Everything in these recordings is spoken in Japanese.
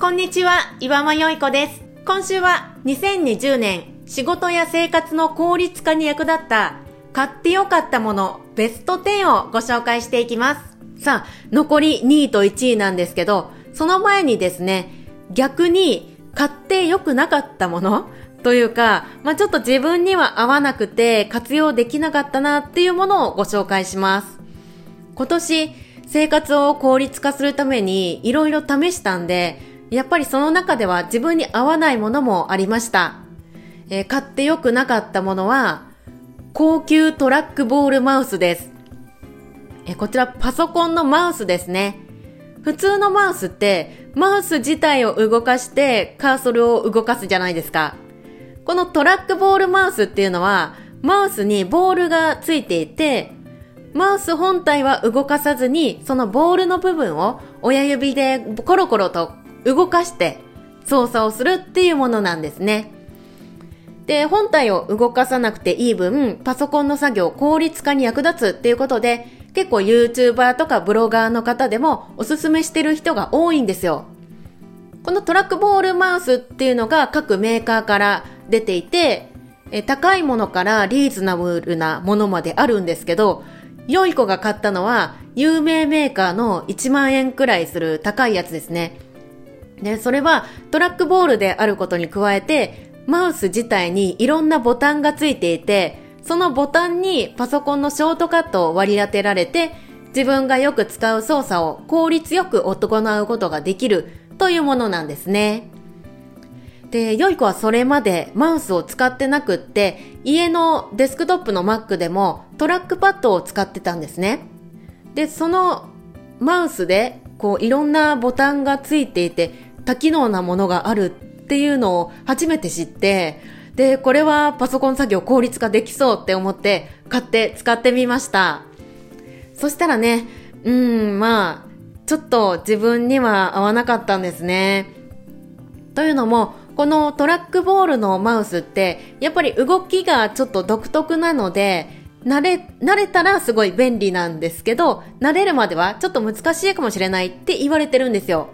こんにちは、岩間よいこです。今週は2020年仕事や生活の効率化に役立った買ってよかったものベスト10をご紹介していきます。さあ、残り2位と1位なんですけど、その前にですね、逆に買ってよくなかったものというか、まあ、ちょっと自分には合わなくて活用できなかったなっていうものをご紹介します。今年、生活を効率化するためにいろいろ試したんで、やっぱりその中では自分に合わないものもありました。えー、買ってよくなかったものは、高級トラックボールマウスです。えー、こちらパソコンのマウスですね。普通のマウスって、マウス自体を動かしてカーソルを動かすじゃないですか。このトラックボールマウスっていうのは、マウスにボールがついていて、マウス本体は動かさずに、そのボールの部分を親指でコロコロと動かして操作をするっていうものなんですね。で、本体を動かさなくていい分、パソコンの作業効率化に役立つっていうことで、結構 YouTuber とかブロガーの方でもおすすめしてる人が多いんですよ。このトラックボールマウスっていうのが各メーカーから出ていて、え高いものからリーズナブルなものまであるんですけど、良い子が買ったのは有名メーカーの1万円くらいする高いやつですね。で、それはトラックボールであることに加えて、マウス自体にいろんなボタンがついていて、そのボタンにパソコンのショートカットを割り当てられて、自分がよく使う操作を効率よく行うことができるというものなんですね。で、良い子はそれまでマウスを使ってなくって、家のデスクトップの Mac でもトラックパッドを使ってたんですね。で、そのマウスでこういろんなボタンがついていて多機能なものがあるっていうのを初めて知って、で、これはパソコン作業効率化できそうって思って買って使ってみました。そしたらね、うん、まあ、ちょっと自分には合わなかったんですね。というのも、このトラックボールのマウスって、やっぱり動きがちょっと独特なので、慣れ、慣れたらすごい便利なんですけど、慣れるまではちょっと難しいかもしれないって言われてるんですよ。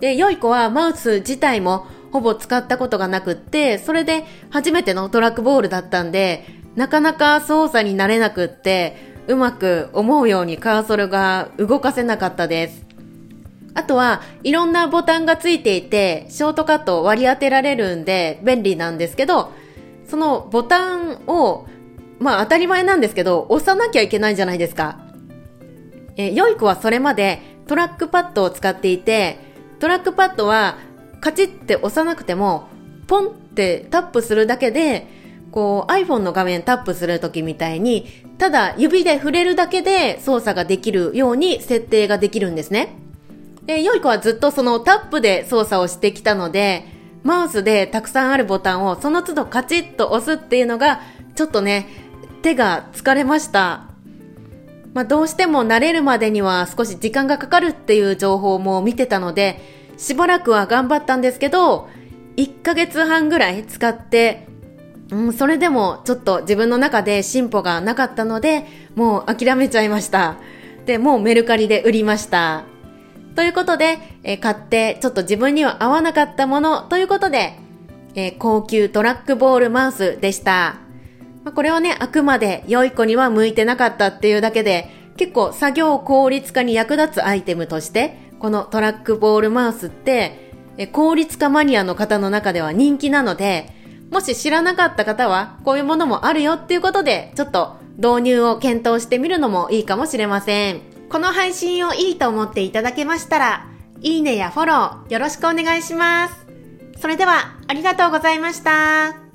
で、良い子はマウス自体もほぼ使ったことがなくって、それで初めてのトラックボールだったんで、なかなか操作になれなくって、うまく思うようにカーソルが動かせなかったです。あとは、いろんなボタンがついていて、ショートカットを割り当てられるんで便利なんですけど、そのボタンを、まあ当たり前なんですけど、押さなきゃいけないじゃないですか。え、良い子はそれまでトラックパッドを使っていて、トラックパッドはカチッて押さなくても、ポンってタップするだけで、こう iPhone の画面タップするときみたいに、ただ指で触れるだけで操作ができるように設定ができるんですね。で、良い子はずっとそのタップで操作をしてきたので、マウスでたくさんあるボタンをその都度カチッと押すっていうのが、ちょっとね、手が疲れました。まあ、どうしても慣れるまでには少し時間がかかるっていう情報も見てたので、しばらくは頑張ったんですけど、1ヶ月半ぐらい使って、うん、それでもちょっと自分の中で進歩がなかったので、もう諦めちゃいました。で、もうメルカリで売りました。ということで、えー、買ってちょっと自分には合わなかったものということで、えー、高級トラックボールマウスでした。まあ、これはね、あくまで良い子には向いてなかったっていうだけで、結構作業効率化に役立つアイテムとして、このトラックボールマウスって、え効率化マニアの方の中では人気なので、もし知らなかった方は、こういうものもあるよっていうことで、ちょっと導入を検討してみるのもいいかもしれません。この配信をいいと思っていただけましたら、いいねやフォローよろしくお願いします。それでは、ありがとうございました。